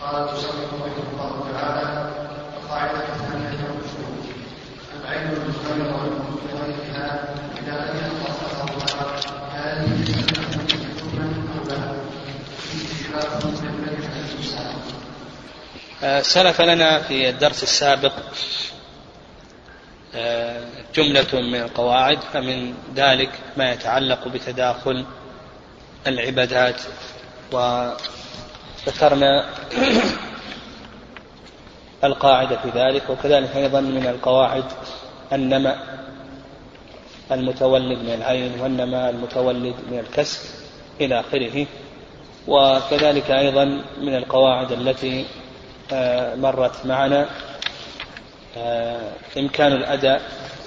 قال تصرف رحمه الله تعالى القاعدة الثانية والعشرون العين المستمرة بغيرها إذا لم يختصرها هذه سلف لنا في الدرس السابق آه، جملة من القواعد فمن ذلك ما يتعلق بتداخل العبادات وذكرنا القاعدة في ذلك وكذلك أيضا من القواعد النمى المتولد من العين والنمى المتولد من الكسب إلى آخره وكذلك أيضا من القواعد التي آه، مرت معنا آه، إمكان الأداء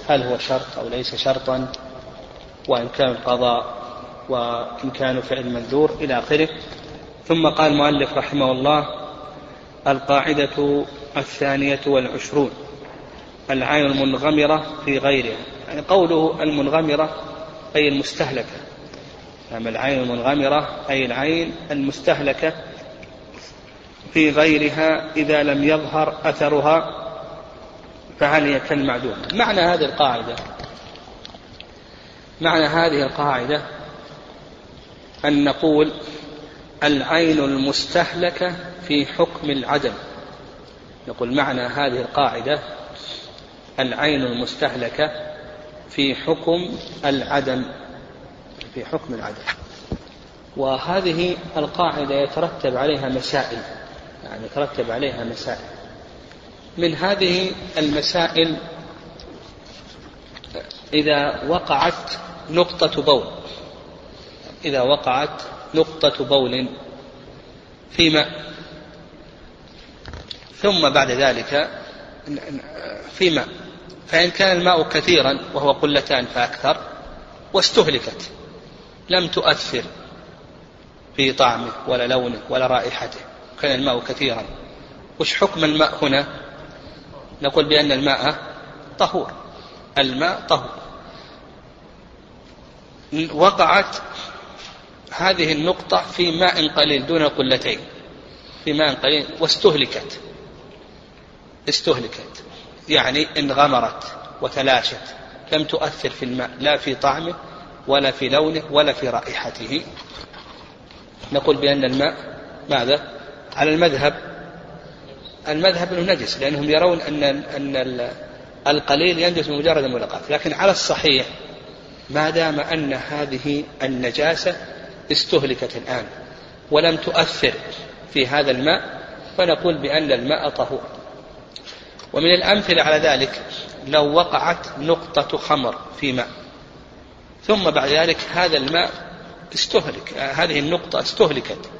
هل هو شرط أو ليس شرطا وإمكان القضاء وإمكان فعل منذور إلى آخره. ثم قال المؤلف رحمه الله القاعدة الثانية والعشرون العين المنغمرة في غيرها يعني قوله المنغمرة أي المستهلكة نعم العين المنغمرة أي العين المستهلكة في غيرها إذا لم يظهر أثرها فهل هي كالمعدوم؟ معنى هذه القاعدة معنى هذه القاعدة أن نقول العين المستهلكة في حكم العدم. نقول معنى هذه القاعدة العين المستهلكة في حكم العدم في حكم العدم. وهذه القاعدة يترتب عليها مسائل يعني يترتب عليها مسائل. من هذه المسائل إذا وقعت نقطة بول إذا وقعت نقطة بول في ماء ثم بعد ذلك في ماء فإن كان الماء كثيرا وهو قلتان فأكثر واستهلكت لم تؤثر في طعمه ولا لونه ولا رائحته كان الماء كثيرا. وش حكم الماء هنا؟ نقول بأن الماء طهور. الماء طهور. وقعت هذه النقطة في ماء قليل دون قلتين. في ماء قليل واستهلكت. استهلكت. يعني انغمرت وتلاشت. لم تؤثر في الماء لا في طعمه ولا في لونه ولا في رائحته. نقول بأن الماء ماذا؟ على المذهب. المذهب إنه نجس لأنهم يرون أن أن القليل ينجس بمجرد الملاقاة. لكن على الصحيح ما دام أن هذه النجاسة استهلكت الآن ولم تؤثر في هذا الماء فنقول بأن الماء طهور. ومن الأمثلة على ذلك لو وقعت نقطة خمر في ماء ثم بعد ذلك هذا الماء استهلك هذه النقطة استهلكت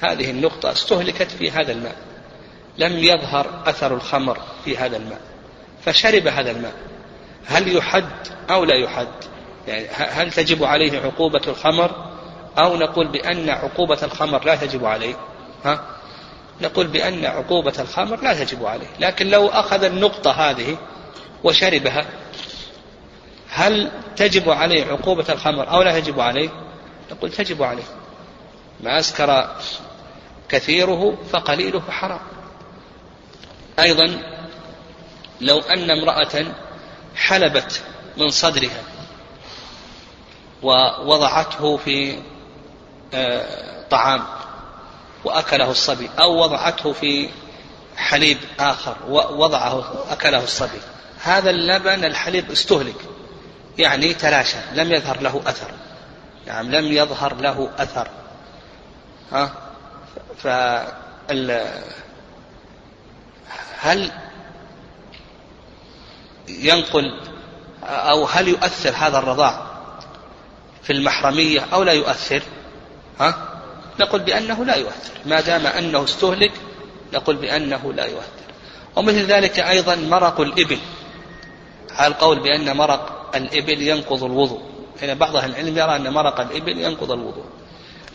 هذه النقطة استهلكت في هذا الماء لم يظهر أثر الخمر في هذا الماء فشرب هذا الماء. هل يحد أو لا يحد؟ يعني هل تجب عليه عقوبة الخمر؟ أو نقول بأن عقوبة الخمر لا تجب عليه. ها؟ نقول بأن عقوبة الخمر لا تجب عليه. لكن لو أخذ النقطة هذه وشربها هل تجب عليه عقوبة الخمر أو لا تجب عليه؟ نقول تجب عليه. ما أسكر كثيره فقليله حرام. أيضا لو أن امرأة حلبت من صدرها ووضعته في طعام وأكله الصبي أو وضعته في حليب آخر ووضعه أكله الصبي. هذا اللبن الحليب استهلك يعني تلاشى لم يظهر له أثر. نعم لم يظهر له أثر. ها؟ فال هل ينقل أو هل يؤثر هذا الرضاع في المحرمية أو لا يؤثر؟ ها؟ نقول بأنه لا يؤثر. ما دام أنه استهلك نقول بأنه لا يؤثر. ومثل ذلك أيضا مرق الإبل. على القول بأن مرق الإبل ينقض الوضوء. هنا بعض أهل العلم يرى أن مرق الإبل ينقض الوضوء.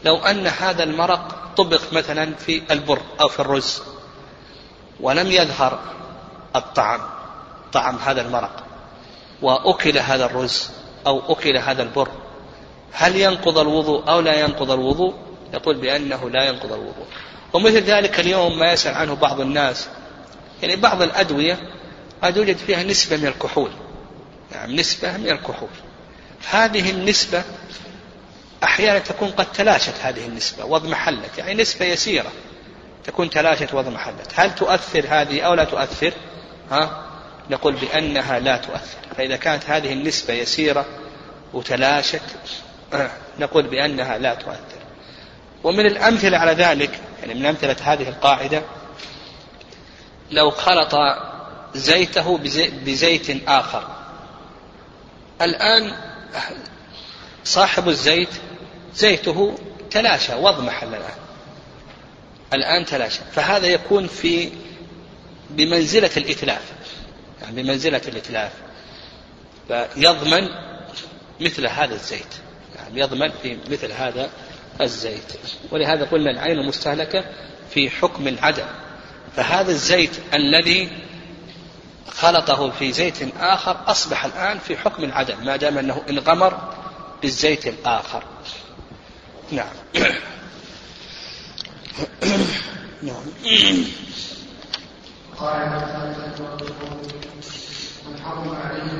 لو أن هذا المرق طبخ مثلا في البر أو في الرز ولم يظهر الطعم طعم هذا المرق وأكل هذا الرز أو أكل هذا البر هل ينقض الوضوء أو لا ينقض الوضوء؟ يقول بأنه لا ينقض الوضوء. ومثل ذلك اليوم ما يسأل عنه بعض الناس. يعني بعض الأدوية قد يوجد فيها نسبة من الكحول. يعني نسبة من الكحول. هذه النسبة أحيانا تكون قد تلاشت هذه النسبة واضمحلت يعني نسبة يسيرة تكون تلاشت واضمحلت هل تؤثر هذه أو لا تؤثر؟ ها؟ نقول بأنها لا تؤثر. فإذا كانت هذه النسبة يسيرة وتلاشت نقول بأنها لا تؤثر. ومن الأمثلة على ذلك يعني من أمثلة هذه القاعدة لو خلط زيته بزيت آخر. الآن صاحب الزيت زيته تلاشى واضمحل الآن. الآن تلاشى. فهذا يكون في بمنزلة الإتلاف. يعني بمنزلة الإتلاف. فيضمن مثل هذا الزيت. يضمن في مثل هذا الزيت. ولهذا قلنا العين المستهلكة في حكم العدم. فهذا الزيت الذي خلطه في زيت آخر أصبح الآن في حكم العدم ما دام أنه انغمر بالزيت الآخر. نعم. نعم. قال من حرم عليه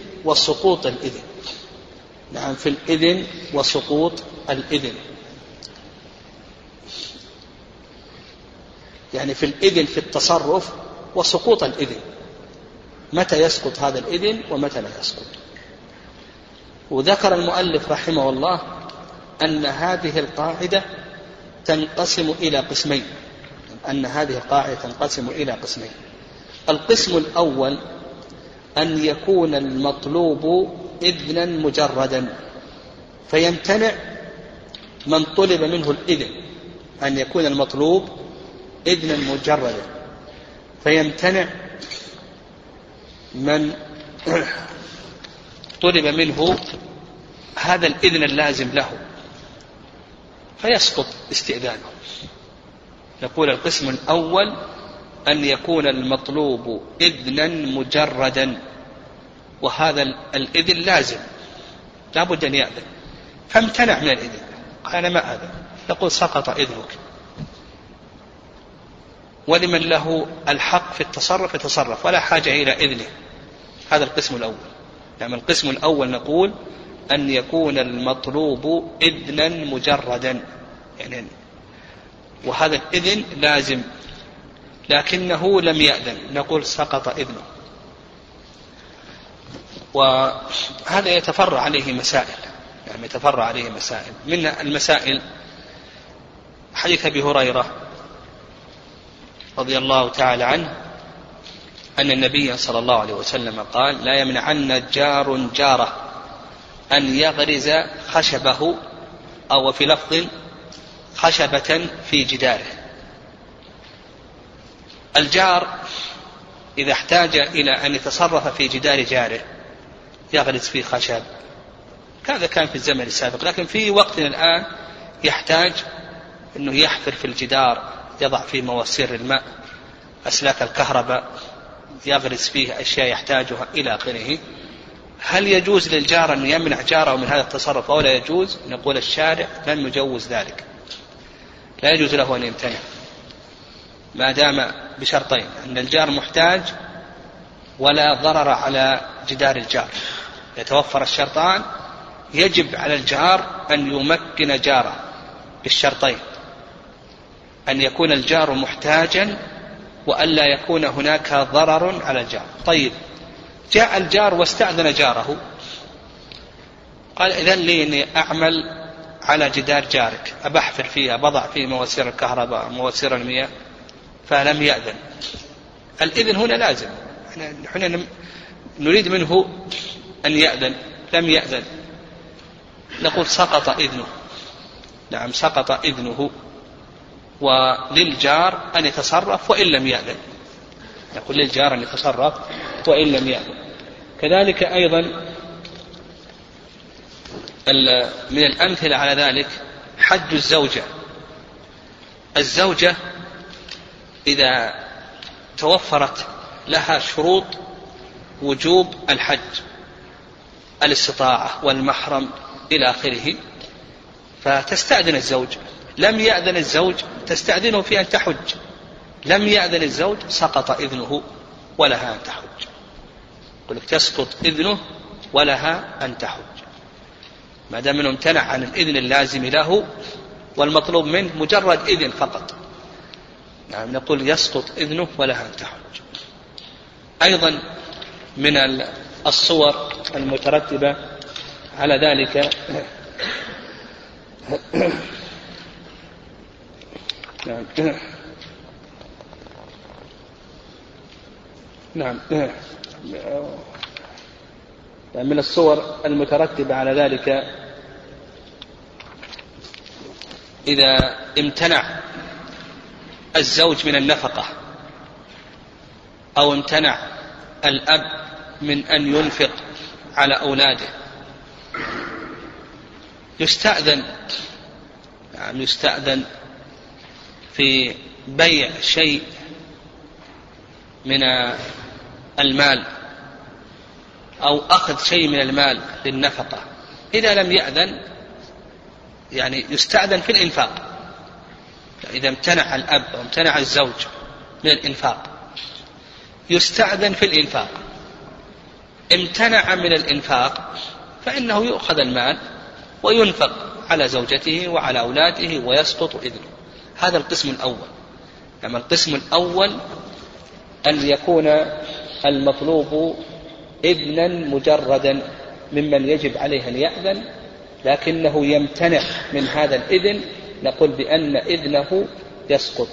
وسقوط الإذن. نعم في الإذن وسقوط الإذن. يعني في الإذن في التصرف وسقوط الإذن. متى يسقط هذا الإذن ومتى لا يسقط؟ وذكر المؤلف رحمه الله أن هذه القاعدة تنقسم إلى قسمين. أن هذه القاعدة تنقسم إلى قسمين. القسم الأول أن يكون المطلوب إذنا مجردا فيمتنع من طلب منه الإذن أن يكون المطلوب إذنا مجردا فيمتنع من طلب منه هذا الإذن اللازم له فيسقط استئذانه. نقول القسم الأول أن يكون المطلوب إذنا مجردا وهذا الإذن لازم لا بد أن يأذن. فامتنع من الإذن. قال أنا ما أذن نقول سقط إذنك. ولمن له الحق في التصرف يتصرف ولا حاجة إلى إذنه. هذا القسم الأول. يعني القسم الأول نقول أن يكون المطلوب إذنا مجردا. يعني وهذا الإذن لازم. لكنه لم يأذن. نقول سقط إذنه وهذا يتفرع عليه مسائل. يعني يتفرع عليه مسائل. من المسائل حديث أبي هريرة رضي الله تعالى عنه أن النبي صلى الله عليه وسلم قال لا يمنعن جار جاره أن يغرز خشبه أو في لفظ خشبة في جداره. الجار إذا احتاج إلى أن يتصرف في جدار جاره يغرس فيه خشب. هذا كان في الزمن السابق لكن في وقتنا الآن يحتاج أنه يحفر في الجدار يضع فيه مواسير الماء أسلاك الكهرباء يغرس فيه أشياء يحتاجها إلى آخره. هل يجوز للجار أن يمنع جاره من هذا التصرف؟ أو لا يجوز نقول الشارع لن يجوز ذلك. لا يجوز له أن يمتنع. ما دام بشرطين أن الجار محتاج ولا ضرر على جدار الجار. يتوفر الشرطان يجب على الجار أن يمكن جاره بالشرطين. أن يكون الجار محتاجا وألا يكون هناك ضرر على الجار. طيب جاء الجار واستأذن جاره. قال إذن لي أني أعمل على جدار جارك. أبحفر فيها بضع فيه مواسير الكهرباء مواسير المياه. فلم يأذن. الإذن هنا لازم. إحنا نريد منه أن يأذن. لم يأذن. نقول سقط إذنه. نعم سقط إذنه. وللجار أن يتصرف وإن لم يأذن. يقول للجار أن يتصرف وإن لم يأذن. كذلك أيضا من الأمثلة على ذلك حج الزوجة. الزوجة إذا توفرت لها شروط وجوب الحج الاستطاعة والمحرم إلى آخره فتستأذن الزوج. لم يأذن الزوج تستأذنه في أن تحج. لم يأذن الزوج سقط إذنه ولها أن تحج. يقول لك تسقط إذنه ولها أن تحج. ما دام انه امتنع عن الإذن اللازم له والمطلوب منه مجرد إذن فقط. نعم نقول يسقط إذنه ولها ان تحج أيضا من الصور المترتبة على ذلك نعم. نعم. من الصور المترتبة على ذلك إذا امتنع الزوج من النفقة أو امتنع الأب من أن ينفق على أولاده. يستأذن يعني يستأذن في بيع شيء من المال أو أخذ شيء من المال للنفقة. إذا لم يأذن يعني يستأذن في الإنفاق. إذا امتنع الأب أو امتنع الزوج من الإنفاق. يستأذن في الإنفاق. امتنع من الإنفاق فإنه يؤخذ المال وينفق على زوجته وعلى أولاده ويسقط إذنه. هذا القسم الأول. أما القسم الأول أن يكون المطلوب ابنا مجردا ممن يجب عليه أن يأذن لكنه يمتنع من هذا الإذن نقول بأن إذنه يسقط.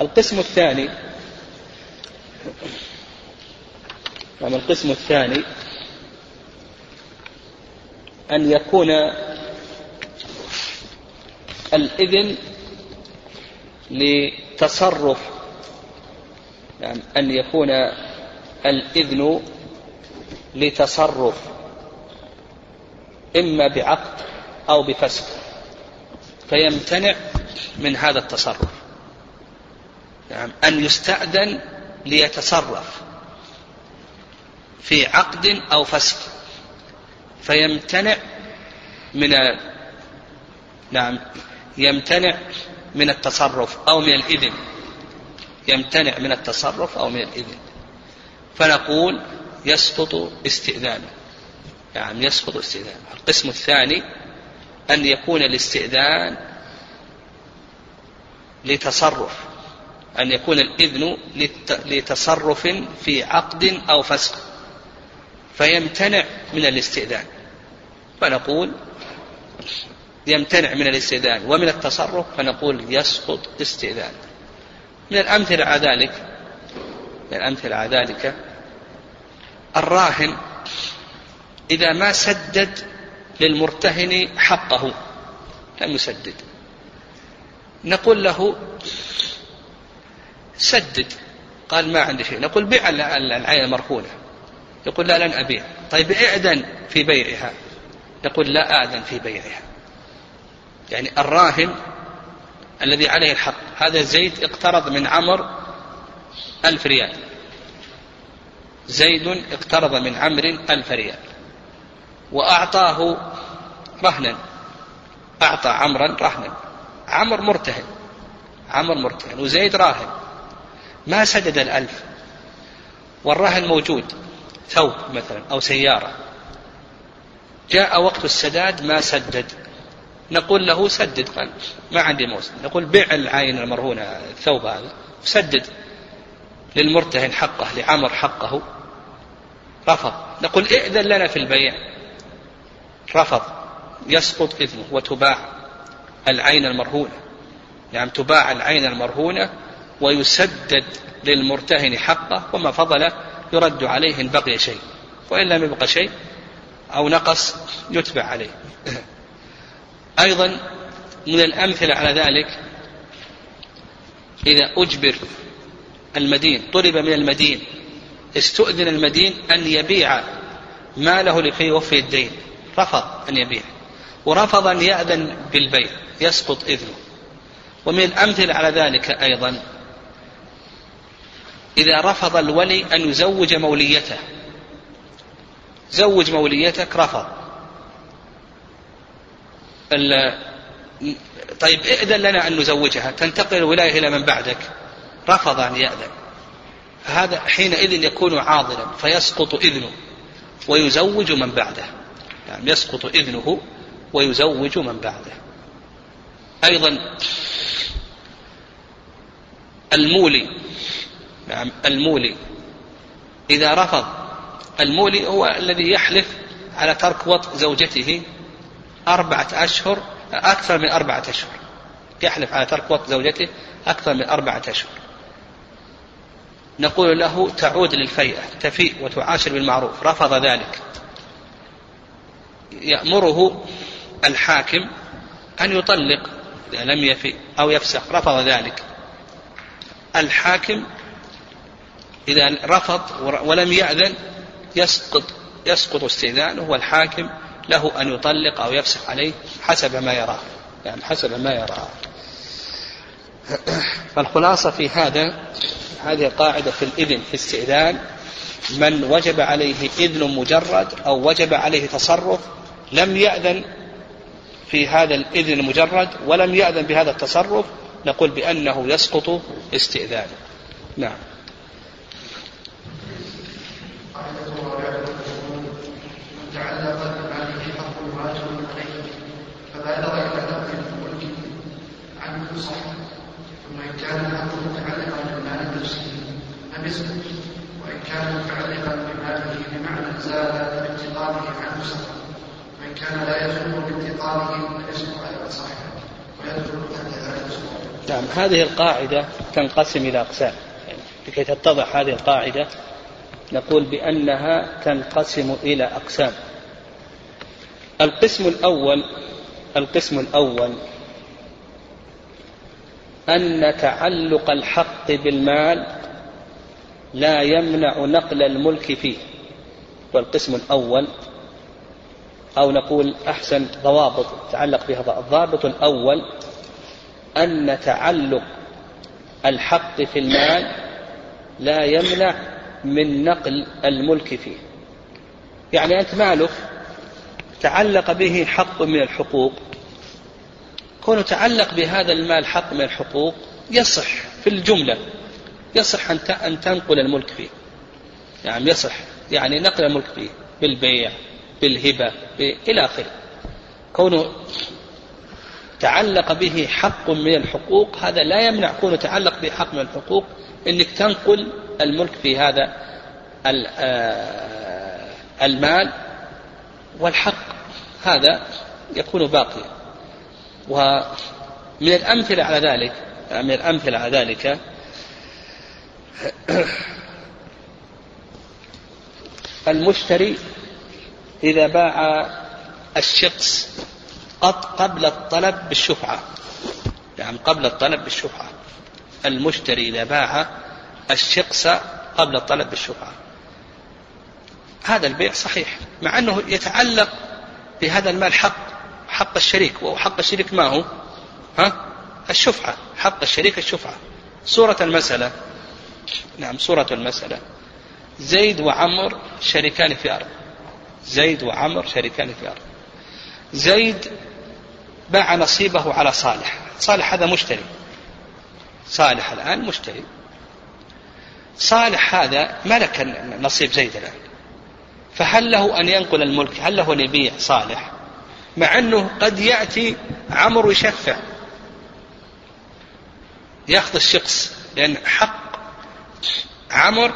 القسم الثاني نعم القسم الثاني أن يكون الإذن لتصرف يعني أن يكون الإذن لتصرف إما بعقد أو بفسق. فيمتنع من هذا التصرف. نعم. أن يستأذن ليتصرف في عقد أو فسق. فيمتنع من نعم. يمتنع من التصرف أو من الإذن. يمتنع من التصرف أو من الإذن. فنقول يسقط استئذانه. يعني يسقط استئذانه. القسم الثاني أن يكون الاستئذان لتصرف أن يكون الإذن لتصرف في عقد أو فسق فيمتنع من الاستئذان. فنقول يمتنع من الاستئذان ومن التصرف فنقول يسقط استئذان من الأمثلة على ذلك من الأمثلة على ذلك الراهن إذا ما سدد للمرتهن حقه. لم يسدد. نقول له سدد. قال ما عندي شيء. نقول بيع العين المرهونة يقول لا لن أبيع. طيب اعدن في بيعها. يقول لا أعدن في بيعها. يعني الراهن الذي عليه الحق. هذا زيد اقترض من عمر ألف ريال. زيد اقترض من عمرو ألف ريال. وأعطاه رهنا. أعطى عمرا رهنا. عمر مرتهن. عمر مرتهن. وزيد راهن. ما سدد الألف. والرهن موجود. ثوب مثلا أو سيارة. جاء وقت السداد ما سدد. نقول له سدد. قال ما عندي موسم نقول بيع العين المرهونة الثوب هذا. سدد. للمرتهن حقه لعمر حقه. رفض. نقول ائذن لنا في البيع. رفض يسقط إذنه وتباع العين المرهونة. نعم تباع العين المرهونة ويسدد للمرتهن حقه وما فضل يرد عليه إن بقي شيء. وإن لم يبق شيء أو نقص يتبع عليه. أيضا من الأمثلة على ذلك إذا أجبر المدين طلب من المدين استؤذن المدين أن يبيع ماله لكي يوفي الدين. رفض أن يبيع ورفض أن يأذن بالبيع يسقط إذنه. ومن الأمثلة على ذلك أيضا إذا رفض الولي أن يزوج موليته. زوج موليتك رفض. طيب ائذن لنا أن نزوجها تنتقل الولاية إلى من بعدك. رفض أن يأذن. فهذا حينئذ يكون عاضلا فيسقط إذنه ويزوج من بعده. يعني يسقط إذنه ويزوج من بعده. أيضا المولي نعم المولي. إذا رفض المولي هو الذي يحلف على ترك وطء زوجته أربعة أشهر أكثر من أربعة أشهر. يحلف على ترك وطء زوجته أكثر من أربعة أشهر. نقول له تعود للفيئة تفيء وتعاشر بالمعروف. رفض ذلك. يأمره الحاكم أن يطلق إذا لم يفي أو يفسخ رفض ذلك. الحاكم إذا رفض ولم يأذن يسقط يسقط استئذانه والحاكم له أن يطلق أو يفسخ عليه حسب ما يراه. يعني حسب ما يراه. فالخلاصة في هذا هذه قاعدة في الإذن في استئذان من وجب عليه إذن مجرد أو وجب عليه تصرف لم يأذن في هذا الإذن المجرد ولم يأذن بهذا التصرف نقول بأنه يسقط استئذانه نعم. كان لا يزول بانتقاله فيسقط على صاحبه ويدخل تحت ذلك نعم هذه القاعدة تنقسم إلى أقسام. يعني لكي تتضح هذه القاعدة نقول بأنها تنقسم إلى أقسام. القسم الأول القسم الأول أن تعلق الحق بالمال لا يمنع نقل الملك فيه. والقسم الأول أو نقول أحسن ضوابط تعلق بها الضابط الأول أن تعلق الحق في المال لا يمنع من نقل الملك فيه. يعني أنت مالك تعلق به حق من الحقوق كون تعلق بهذا المال حق من الحقوق يصح في الجملة يصح أن تنقل الملك فيه. يعني يصح يعني نقل الملك فيه بالبيع بالهبة إلى آخره. كونه تعلق به حق من الحقوق هذا لا يمنع كونه تعلق به حق من الحقوق إنك تنقل الملك في هذا آه، المال والحق. هذا يكون باقيا. ومن الأمثلة على ذلك من الأمثلة على ذلك المشتري إذا باع الشخص قبل الطلب بالشفعة. يعني قبل الطلب بالشفعة. المشتري إذا باع الشخص قبل الطلب بالشفعة. هذا البيع صحيح مع أنه يتعلق بهذا المال حق حق الشريك وحق الشريك ما هو؟ ها؟ الشفعة حق الشريك الشفعة. صورة المسألة. نعم صورة المسألة. زيد وعمر شريكان في أرض. زيد وعمر شريكان في أرض زيد باع نصيبه على صالح. صالح هذا مشتري. صالح الآن مشتري. صالح هذا ملك نصيب زيد الآن. فهل له أن ينقل الملك؟ هل له أن يبيع صالح؟ مع أنه قد يأتي عمرو يشفع. يأخذ الشخص. لأن حق عمر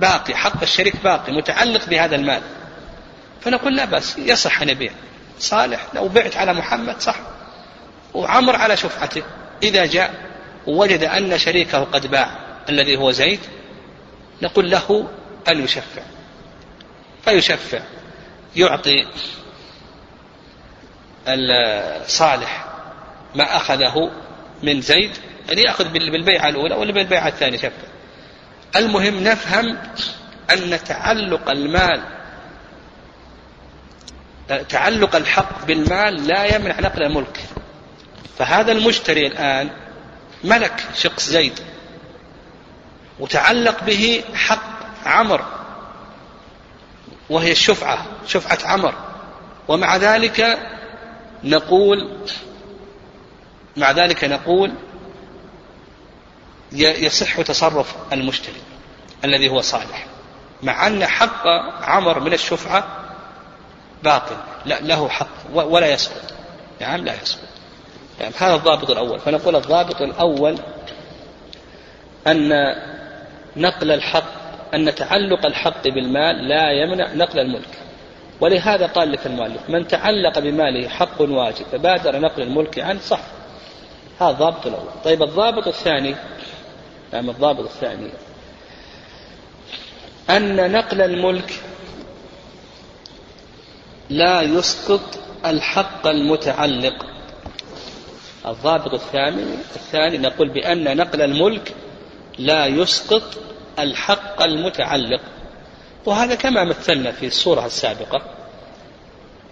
باقي حق الشريك باقي متعلق بهذا المال. فنقول لا بأس يصح أن يبيع. صالح لو بعت على محمد صح. وعمر على شفعته. إذا جاء ووجد أن شريكه قد باع الذي هو زيد نقول له أن يشفع فيشفع يعطي صالح ما أخذه من زيد يعني يأخذ بالبيعة الأولى ولا بالبيعة الثانية شك المهم نفهم أن تعلق المال تعلق الحق بالمال لا يمنع نقل الملك. فهذا المشتري الآن ملك شخص زيد وتعلق به حق عمر وهي الشفعة شفعة عمر. ومع ذلك نقول مع ذلك نقول يصح تصرف المشتري الذي هو صالح مع أن حق عمر من الشفعة باطل. لا له حق. ولا يسقط. نعم لا يسقط. يعني هذا الضابط الأول. فنقول الضابط الأول أن نقل الحق أن تعلق الحق بالمال لا يمنع نقل الملك. ولهذا قال لك المؤلف من تعلق بماله حق واجب فبادر نقل الملك عنه صح. هذا الضابط الأول. طيب الضابط الثاني نعم الضابط الثاني. أن نقل الملك لا يسقط الحق المتعلق. الضابط الثاني الثاني نقول بأن نقل الملك لا يسقط الحق المتعلق. وهذا كما مثلنا في الصورة السابقة.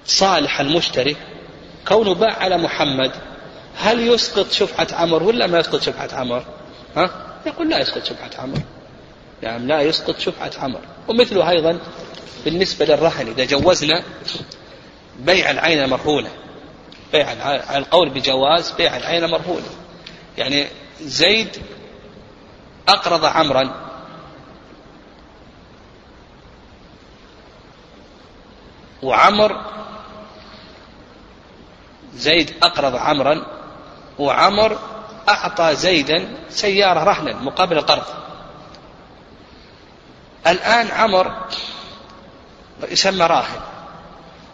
صالح المشتري كونه باع على محمد هل يسقط شفعة عمر ولا ما يسقط شفعة عمر؟ ها؟ يقول لا يسقط شفعة عمر. يعني لا يسقط شفعة عمر. ومثله أيضا بالنسبة للرهن إذا جوزنا بيع العين المرهونة بيع القول بجواز بيع العين مرهونة. يعني زيد أقرض عمرا. وعمر زيد أقرض عمرا. وعمر أعطى زيدا سيارة رهنا مقابل القرض. الآن عمر يسمى راهن.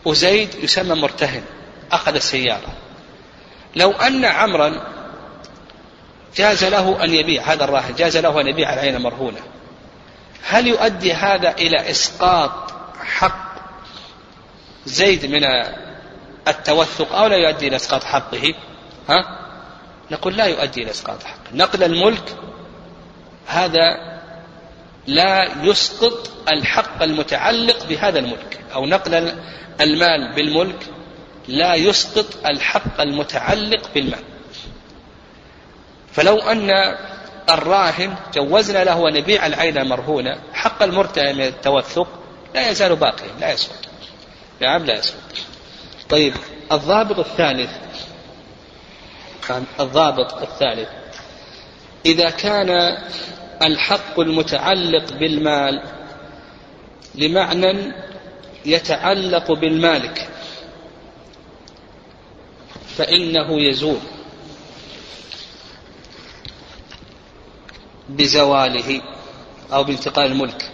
وزيد يسمى مرتهن. أخذ السيارة. لو أن عمرا جاز له أن يبيع هذا الراهن جاز له أن يبيع العين مرهونة. هل يؤدي هذا إلى إسقاط حق زيد من التوثق أو لا يؤدي إلى إسقاط حقه؟ ها؟ نقول لا يؤدي إلى إسقاط حقه. نقل الملك هذا لا يسقط الحق المتعلق بهذا الملك أو نقل المال بالملك لا يسقط الحق المتعلق بالمال. فلو أن الراهن جوزنا له أن يبيع العين المرهونة حق المرتهن من التوثق لا يزال باقيا لا يسقط. نعم لا يسقط. طيب الضابط الثالث الضابط الثالث إذا كان الحق المتعلق بالمال لمعنى يتعلق بالمالك فإنه يزول بزواله أو بانتقال الملك.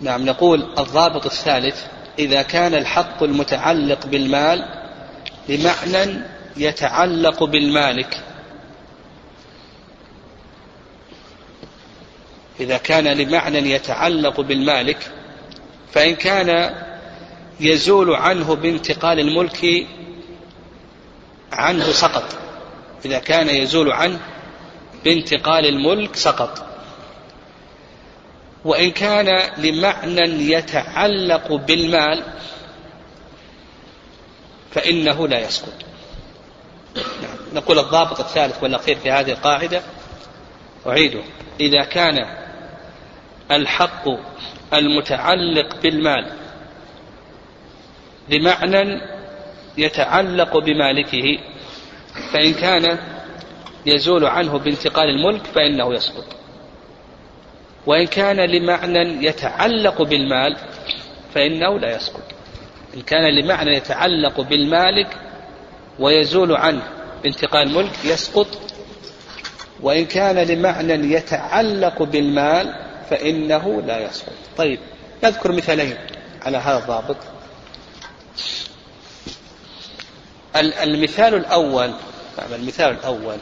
نعم نقول الضابط الثالث إذا كان الحق المتعلق بالمال بمعنى يتعلق بالمالك. إذا كان لمعنى يتعلق بالمالك فإن كان يزول عنه بانتقال الملك عنه سقط. إذا كان يزول عنه بانتقال الملك سقط. وإن كان لمعنى يتعلق بالمال فإنه لا يسقط. نعم. نقول الضابط الثالث والأخير في هذه القاعدة أعيده. إذا كان الحق المتعلق بالمال. بمعنى يتعلق بمالكه فإن كان يزول عنه بانتقال الملك فإنه يسقط. وإن كان لمعنى يتعلق بالمال فإنه لا يسقط. إن كان لمعنى يتعلق بالمالك ويزول عنه بانتقال الملك يسقط. وإن كان لمعنى يتعلق بالمال فإنه لا يسقط طيب نذكر مثالين على هذا الضابط. المثال الأول نعم المثال الأول.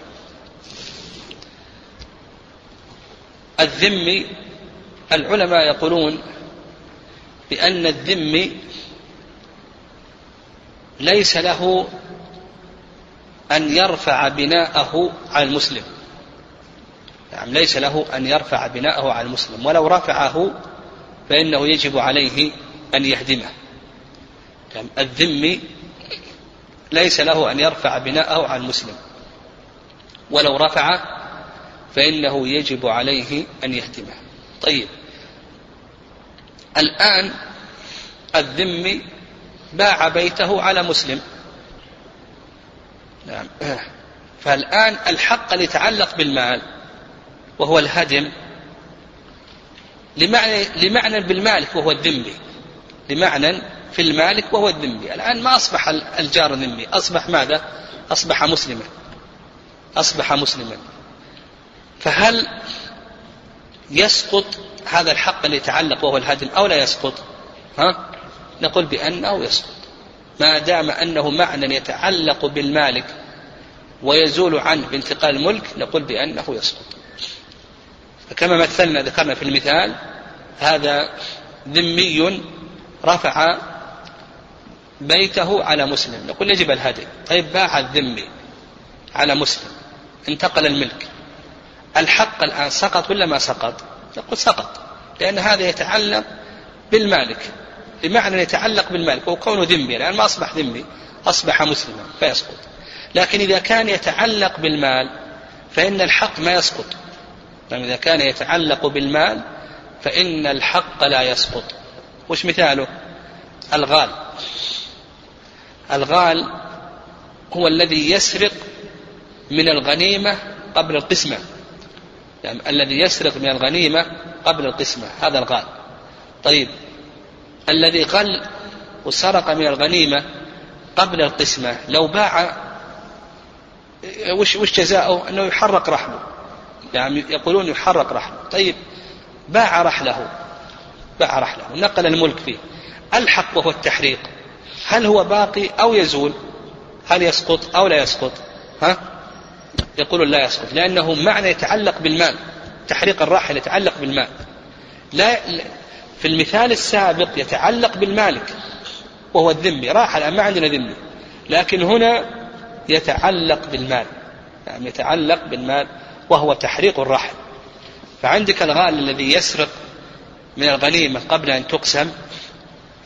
الذمي العلماء يقولون بأن الذمي ليس له أن يرفع بناءه على المسلم. نعم ليس له أن يرفع بناءه على المسلم ولو رفعه فإنه يجب عليه أن يهدمه. نعم الذمي ليس له أن يرفع بناءه على المسلم ولو رفع فإنه يجب عليه أن يهدمه. طيب الآن الذمي باع بيته على مسلم. نعم فالآن الحق اللي يتعلق بالمال. وهو الهدم لمعنى لمعنى بالمالك وهو الذمي لمعنى في المالك وهو الذمي الآن ما أصبح الجار ذمي أصبح ماذا؟ أصبح مسلما. أصبح مسلما. فهل يسقط هذا الحق اللي يتعلق وهو الهدم أو لا يسقط؟ ها؟ نقول بأنه يسقط. ما دام أنه معنى يتعلق بالمالك ويزول عنه بانتقال الملك نقول بأنه يسقط. فكما مثلنا ذكرنا في المثال هذا ذمي رفع بيته على مسلم. نقول يجب الهدي. طيب باع الذمي على مسلم. انتقل الملك. الحق الآن سقط ولا ما سقط؟ نقول سقط لأن هذا يتعلق بالمالك. بمعنى يتعلق بالمالك وكونه ذمي. الآن ما أصبح ذمي أصبح مسلما فيسقط. لكن إذا كان يتعلق بالمال فإن الحق ما يسقط. يعني إذا كان يتعلق بالمال فإن الحق لا يسقط. وش مثاله؟ الغال. الغال هو الذي يسرق من الغنيمة قبل القسمة. يعني الذي يسرق من الغنيمة قبل القسمة. هذا الغال. طيب. الذي غل وسرق من الغنيمة قبل القسمة لو باع وش وش جزاؤه؟ أنه يحرق رحله. يعني يقولون يحرق رحله، طيب باع رحله. باع رحله. نقل الملك فيه. الحق وهو التحريق. هل هو باقي أو يزول؟ هل يسقط أو لا يسقط؟ ها؟ يقولون لا يسقط. لأنه معنى يتعلق بالمال. تحريق الراحل يتعلق بالمال. لا في المثال السابق يتعلق بالمالك وهو الذمي. راح الآن ما عندنا ذمي. لكن هنا يتعلق بالمال. يعني يتعلق بالمال. وهو تحريق الرحل فعندك الغال الذي يسرق من الغنيمة قبل أن تقسم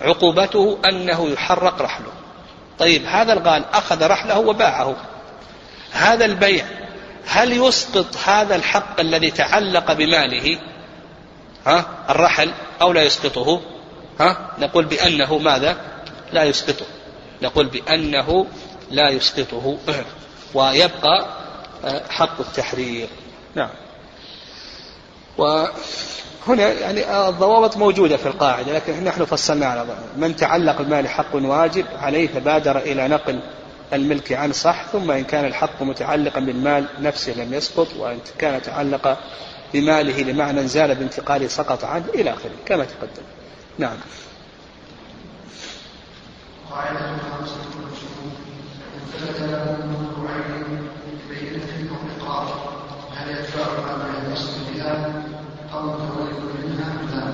عقوبته أنه يحرق رحله. طيب هذا الغال أخذ رحله وباعه. هذا البيع هل يسقط هذا الحق الذي تعلق بماله؟ ها الرحل أو لا يسقطه؟ ها نقول بأنه ماذا؟ لا يسقطه. نقول بأنه لا يسقطه. ويبقى حق التحرير. نعم. وهنا يعني الضوابط موجودة في القاعدة لكن نحن فصلنا على من تعلق المال حق واجب عليه فبادر إلى نقل الملك عن صح ثم إن كان الحق متعلقا بالمال نفسه لم يسقط وإن كان تعلق بماله لمعنى زال بانتقاله سقط عنه إلى آخره كما تقدم. نعم. قاعدة خمسة ثبت له عين الإقرار هل يدفع ما بها أو منها لا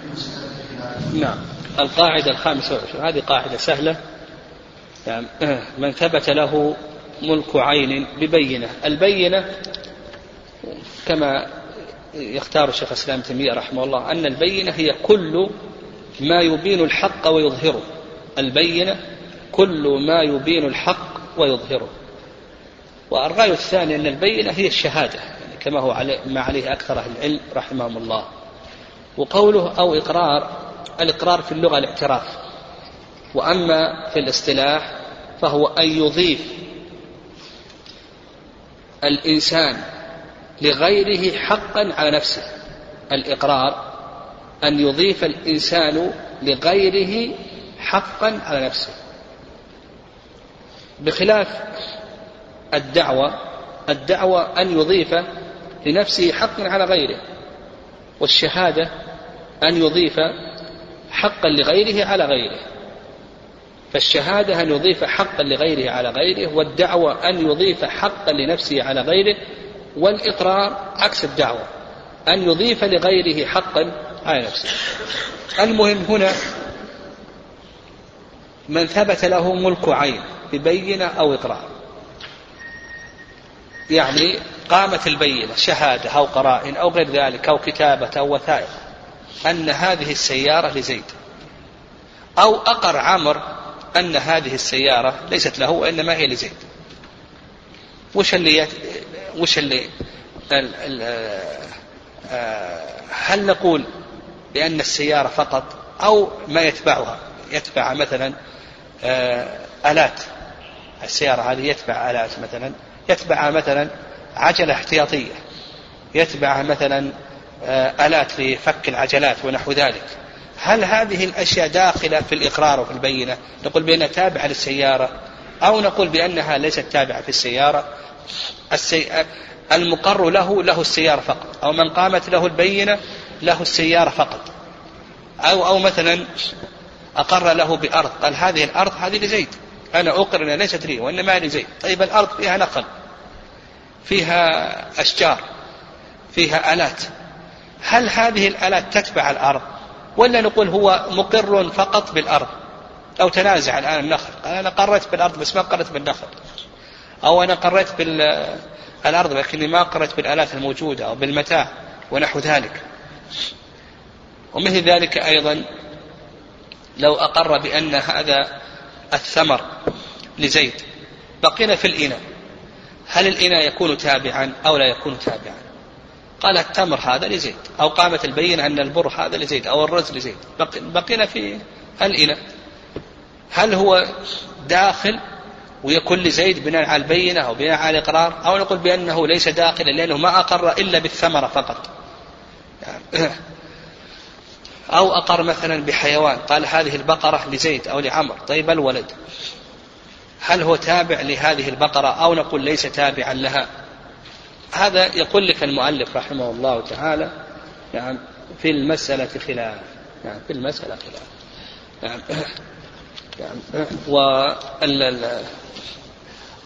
في مسألة الخلاف نعم. القاعدة الخامسة والعشرون. هذه قاعدة سهلة. يعني من ثبت له ملك عين ببينة. البينة كما يختار الشيخ الإسلام تيمية رحمه الله أن البينة هي كل ما يبين الحق ويظهره. البينة كل ما يبين الحق ويظهره. والرأي الثاني أن البينة هي الشهادة يعني كما هو علي ما عليه أكثر أهل العلم رحمهم الله. وقوله أو إقرار الإقرار في اللغة الاعتراف. وأما في الاصطلاح فهو أن يضيف الإنسان لغيره حقا على نفسه. الإقرار أن يضيف الإنسان لغيره حقا على نفسه. بخلاف الدعوة الدعوة أن يضيف لنفسه حقا على غيره والشهادة أن يضيف حقا لغيره على غيره. فالشهادة أن يضيف حقا لغيره على غيره والدعوة أن يضيف حقا لنفسه على غيره والإقرار عكس الدعوة أن يضيف لغيره حقا على نفسه. المهم هنا من ثبت له ملك عين ببينة أو إقرار. يعني قامت البينة شهادة أو قرائن أو غير ذلك أو كتابة أو وثائق. أن هذه السيارة لزيد. أو أقر عمر أن هذه السيارة ليست له وإنما هي لزيد. وش اللي. وش اللي ال... ال... آه... هل نقول بأن السيارة فقط أو ما يتبعها؟ يتبع مثلا آه... آلات. السيارة هذه يتبع آلات مثلا. يتبع مثلا عجلة احتياطية. يتبع مثلا آلات لفك العجلات ونحو ذلك. هل هذه الأشياء داخلة في الإقرار وفي البينة؟ نقول بأنها تابعة للسيارة أو نقول بأنها ليست تابعة في السيارة؟ السي... المقر له له السيارة فقط. أو من قامت له البينة له السيارة فقط. أو أو مثلا أقر له بأرض قال هذه الأرض هذه لزيد. أنا أقر أنها ليست لي وإنما لزيد. طيب الأرض فيها نقل فيها أشجار فيها آلات. هل هذه الآلات تتبع الأرض؟ ولا نقول هو مقر فقط بالأرض؟ أو تنازع الآن النخل. أنا قررت بالأرض بس ما قررت بالنخل. أو أنا قررت بالأرض لكني ما قررت بالآلات الموجودة أو بالمتاع ونحو ذلك. ومثل ذلك أيضا لو أقر بأن هذا الثمر لزيد. بقينا في الإناء. هل الإناء يكون تابعا أو لا يكون تابعا؟ قال التمر هذا لزيد أو قامت البينة أن البر هذا لزيد أو الرز لزيد. بقينا في الإناء. هل هو داخل ويكون لزيد بناء على البينة أو بناء على الإقرار؟ أو نقول بأنه ليس داخلا لأنه ما أقر إلا بالثمرة فقط. أو أقر مثلا بحيوان قال هذه البقرة لزيد أو لعمر طيب الولد. هل هو تابع لهذه البقرة أو نقول ليس تابعا لها؟ هذا يقول لك المؤلف رحمه الله تعالى نعم في المسألة خلاف نعم في المسألة خلاف. نعم نعم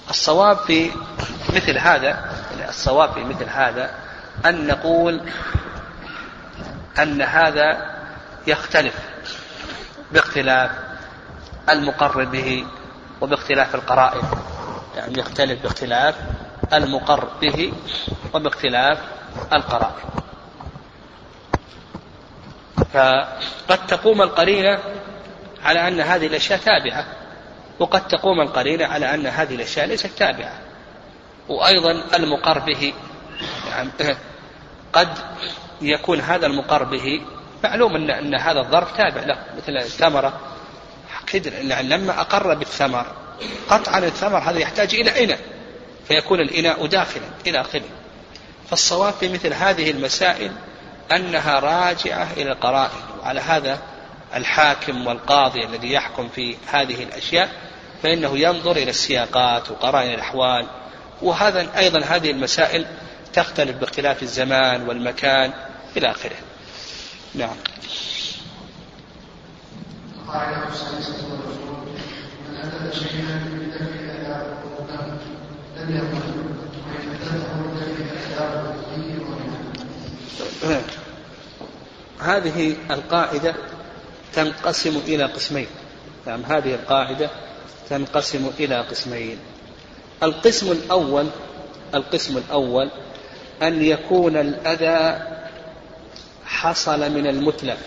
والصواب في مثل هذا يعني الصواب في مثل هذا أن نقول أن هذا يختلف باختلاف المقر به وباختلاف القرائن. يعني يختلف باختلاف المقر به وباختلاف القرائن. فقد تقوم القرينة على أن هذه الأشياء تابعة وقد تقوم القرينة على أن هذه الأشياء ليست تابعة. وأيضا المقر به يعني قد يكون هذا المقر به معلوم أن, أن هذا الظرف تابع له مثل الثمرة. لما أقر بالثمر قطعا الثمر هذا يحتاج إلى إناء. فيكون الإناء داخلا إلى آخره. فالصواب في مثل هذه المسائل أنها راجعة إلى القرائن. وعلى هذا الحاكم والقاضي الذي يحكم في هذه الأشياء فإنه ينظر إلى السياقات وقرائن الأحوال. وهذا أيضا هذه المسائل تختلف باختلاف الزمان والمكان إلى آخره. نعم. القاعدة هذه القاعدة تنقسم إلى قسمين. نعم هذه القاعدة تنقسم إلى قسمين. القسم الأول القسم الأول أن يكون الأذى حصل من المتلف.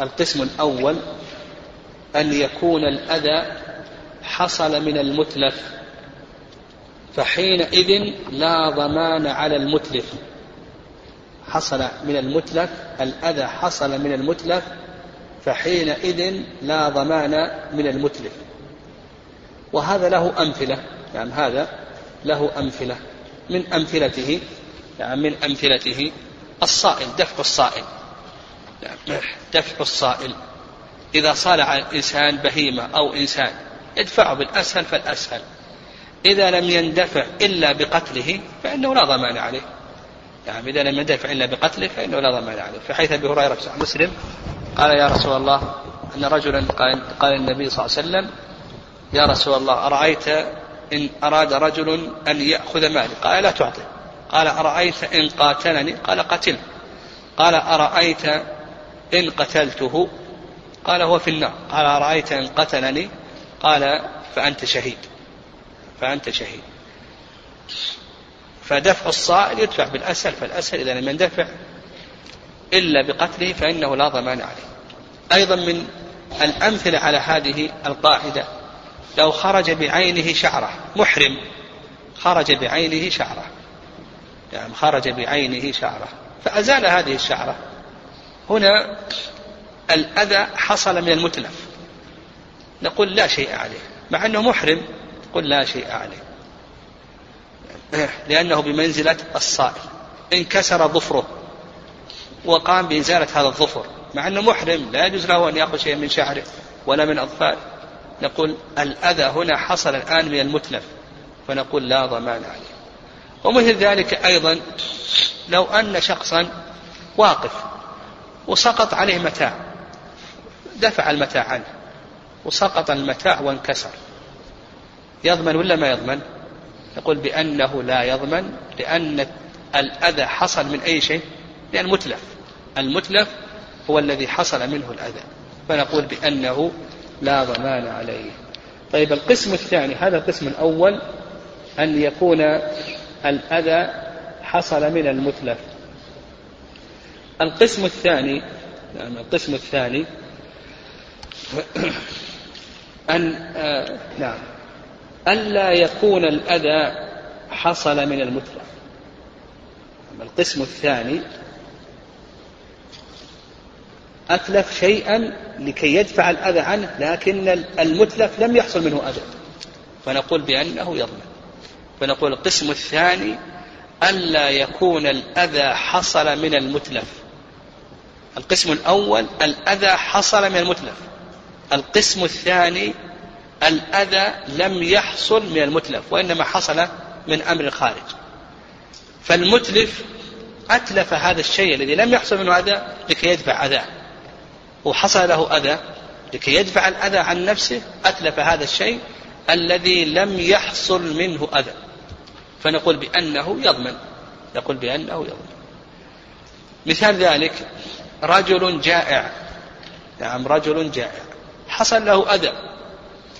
القسم الأول أن يكون الأذى حصل من المتلف. فحينئذ لا ضمان على المتلف. حصل من المتلف الأذى حصل من المتلف فحينئذ لا ضمان من المتلف. وهذا له أمثلة يعني هذا له أمثلة. من أمثلته يعني من أمثلته الصائل دفع الصائل. دفع الصائل. إذا صالع الإنسان بهيمة أو إنسان يدفعه بالأسهل فالأسهل. إذا لم يندفع إلا بقتله فإنه لا ضمان عليه. يعني إذا لم يندفع إلا بقتله فإنه لا ضمان عليه. في حيث أبي هريرة في مسلم قال يا رسول الله أن رجلا قال النبي صلى الله عليه وسلم يا رسول الله أرأيت إن أراد رجل أن يأخذ مالي؟ قال لا تعطي قال أرأيت إن قاتلني؟ قال قتل. قال أرأيت إن قتلته؟ قال هو في النار. قال أرأيت إن قتلني؟ قال فأنت شهيد. فأنت شهيد. فدفع الصائل يدفع بالأسهل فالأسهل إذا لم يندفع إلا بقتله فإنه لا ضمان عليه. أيضا من الأمثلة على هذه القاعدة لو خرج بعينه شعرة محرم خرج بعينه شعرة. يعني خرج بعينه شعرة. فأزال هذه الشعرة. هنا الأذى حصل من المتلف. نقول لا شيء عليه مع أنه محرم. نقول لا شيء عليه. لأنه بمنزلة الصائل. انكسر ظفره وقام بإزالة هذا الظفر. مع أنه محرم لا يجوز له أن يأخذ شيئا من شعره ولا من أظفاره. نقول الأذى هنا حصل الآن من المتلف فنقول لا ضمان عليه. ومثل ذلك أيضا لو أن شخصا واقف وسقط عليه متاع دفع المتاع عنه وسقط المتاع وانكسر. يضمن ولا ما يضمن؟ يقول بأنه لا يضمن لأن الأذى حصل من أي شيء؟ لأن المتلف. المتلف هو الذي حصل منه الأذى. فنقول بأنه لا ضمان عليه. طيب القسم الثاني هذا القسم الأول أن يكون الأذى حصل من المتلف. القسم الثاني نعم القسم الثاني أن آه نعم. ألا يكون الأذى حصل من المتلف القسم الثاني أتلف شيئا لكي يدفع الأذى عنه لكن المتلف لم يحصل منه أذى. فنقول بأنه يضمن فنقول القسم الثاني ألا يكون الأذى حصل من المتلف. القسم الأول الأذى حصل من المتلف. القسم الثاني الأذى لم يحصل من المتلف وإنما حصل من أمر خارج فالمتلف أتلف هذا الشيء الذي لم يحصل منه أذى لكي يدفع أذاه وحصل له أذى لكي يدفع الأذى عن نفسه أتلف هذا الشيء الذي لم يحصل منه أذى. فنقول بأنه يضمن نقول بأنه يضمن. مثال ذلك رجل جائع. نعم رجل جائع. حصل له أذى.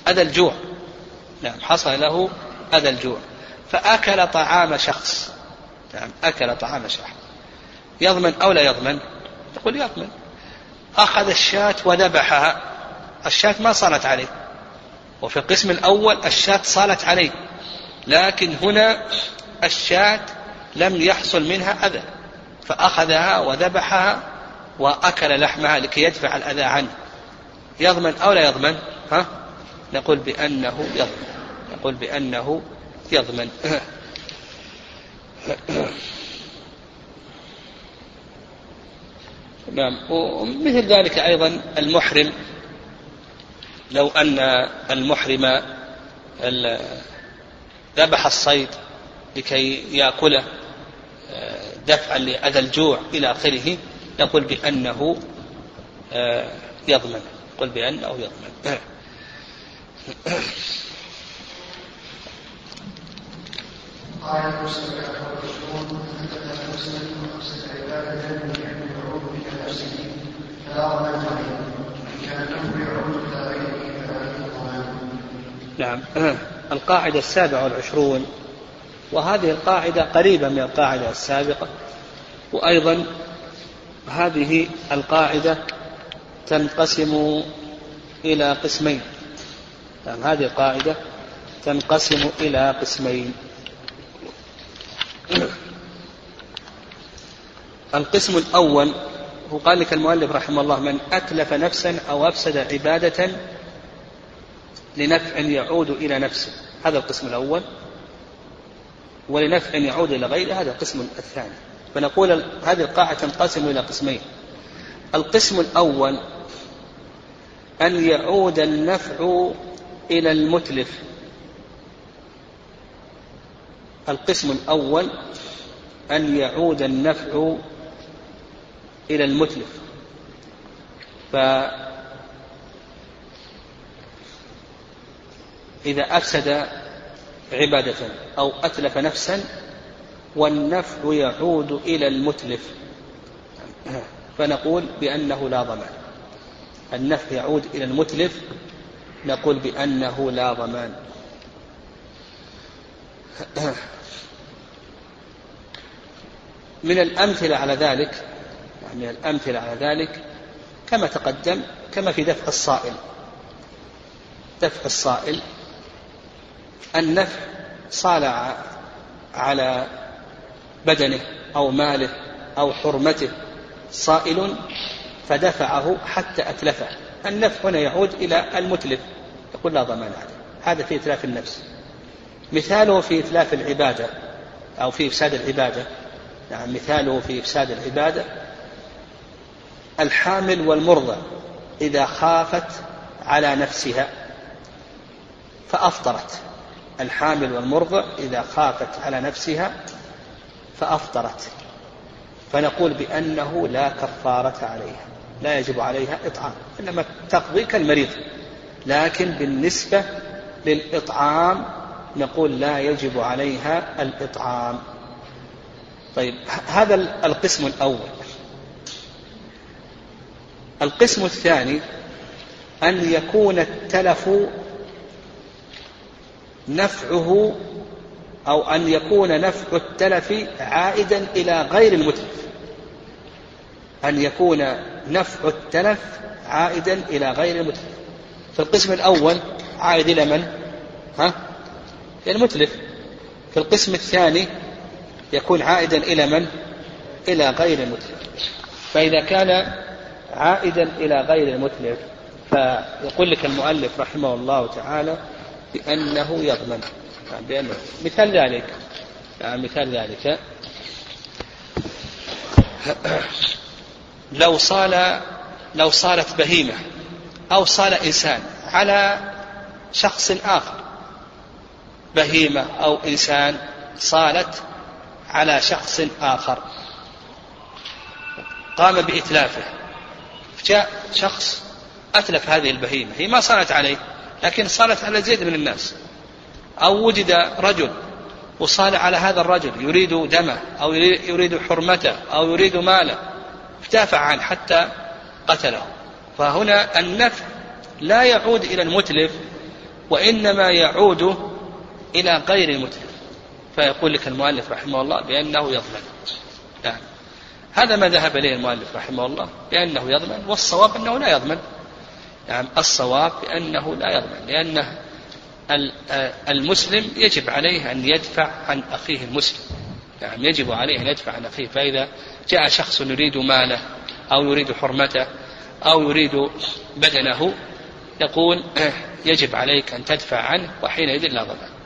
أذى الجوع. نعم حصل له أذى الجوع. فأكل طعام شخص. نعم أكل طعام شخص. يضمن أو لا يضمن؟ يقول يضمن. أخذ الشاة وذبحها. الشاة ما صارت عليه. وفي القسم الأول الشاة صالت عليه. لكن هنا الشاة لم يحصل منها أذى. فأخذها وذبحها وأكل لحمها لكي يدفع الأذى عنه. يضمن أو لا يضمن؟ ها؟ نقول بأنه يضمن نقول بأنه يضمن. نعم ومثل ذلك أيضا المحرم. لو أن المحرم ذبح الصيد لكي يأكله دفعا لأذى الجوع إلى آخره نقول بأنه يضمن. قل بأنه يضمن. نفسه فلا الضمان نعم. القاعدة السابعة والعشرون. وهذه القاعدة قريبة من القاعدة السابقة. وأيضا هذه القاعدة تنقسم إلى قسمين. نعم هذه القاعدة تنقسم إلى قسمين. القسم الأول هو قال لك المؤلف رحمه الله من أتلف نفسا أو أفسد عبادة لنفع يعود إلى نفسه. هذا القسم الأول. ولنفع يعود إلى غيره هذا القسم الثاني. فنقول هذه القاعدة تنقسم إلى قسمين. القسم الأول أن يعود النفع إلى المتلف. القسم الأول أن يعود النفع إلى المتلف. فإذا أفسد عبادة أو أتلف نفسا والنفع يعود إلى المتلف. فنقول بأنه لا ضمان. النفع يعود إلى المتلف نقول بأنه لا ضمان. من الأمثلة على ذلك من الأمثلة على ذلك كما تقدم كما في دفع الصائل. دفع الصائل النفع صال على بدنه أو ماله أو حرمته. صائل فدفعه حتى أتلفه. النفع هنا يعود إلى المتلف يقول لا ضمان عليه. هذا في إتلاف النفس. مثاله في إتلاف العبادة أو في إفساد العبادة. نعم مثاله في إفساد العبادة. الحامل والمرضع إذا خافت على نفسها فأفطرت. الحامل والمرضع إذا خافت على نفسها فأفطرت. فنقول بأنه لا كفارة عليها. لا يجب عليها إطعام إنما تقضي كالمريض لكن بالنسبة للإطعام نقول لا يجب عليها الإطعام. طيب هذا القسم الأول. القسم الثاني أن يكون التلف نفعه أو أن يكون نفع التلف عائدا إلى غير المتلف. أن يكون نفع التلف عائدا إلى غير المتلف في القسم الأول عائد إلى من؟ ها؟ إلى المتلف في القسم الثاني يكون عائدا إلى من؟ إلى غير المتلف فإذا كان عائدا إلى غير المتلف فيقول لك المؤلف رحمه الله تعالى بأنه يضمن يعني بأنه مثال ذلك يعني مثال ذلك لو صال لو صالت بهيمة أو صال إنسان على شخص آخر بهيمة أو إنسان صالت على شخص آخر. قام بإتلافه. جاء شخص أتلف هذه البهيمة. هي ما صارت عليه لكن صارت على زيد من الناس. أو وجد رجل وصال على هذا الرجل يريد دمه أو يريد حرمته أو يريد ماله. دافع عنه حتى قتله. فهنا النفع لا يعود إلى المتلف وإنما يعود إلى غير المتلف. فيقول لك المؤلف رحمه الله بأنه يضمن نعم. هذا ما ذهب إليه المؤلف رحمه الله بأنه يضمن والصواب أنه لا يضمن نعم الصواب بأنه لا يضمن لأنه المسلم يجب عليه أن يدفع عن أخيه المسلم. نعم يجب عليه أن يدفع عن أخيه فإذا جاء شخص يريد ماله أو يريد حرمته أو يريد بدنه يقول يجب عليك أن تدفع عنه وحينئذ لا ضمان.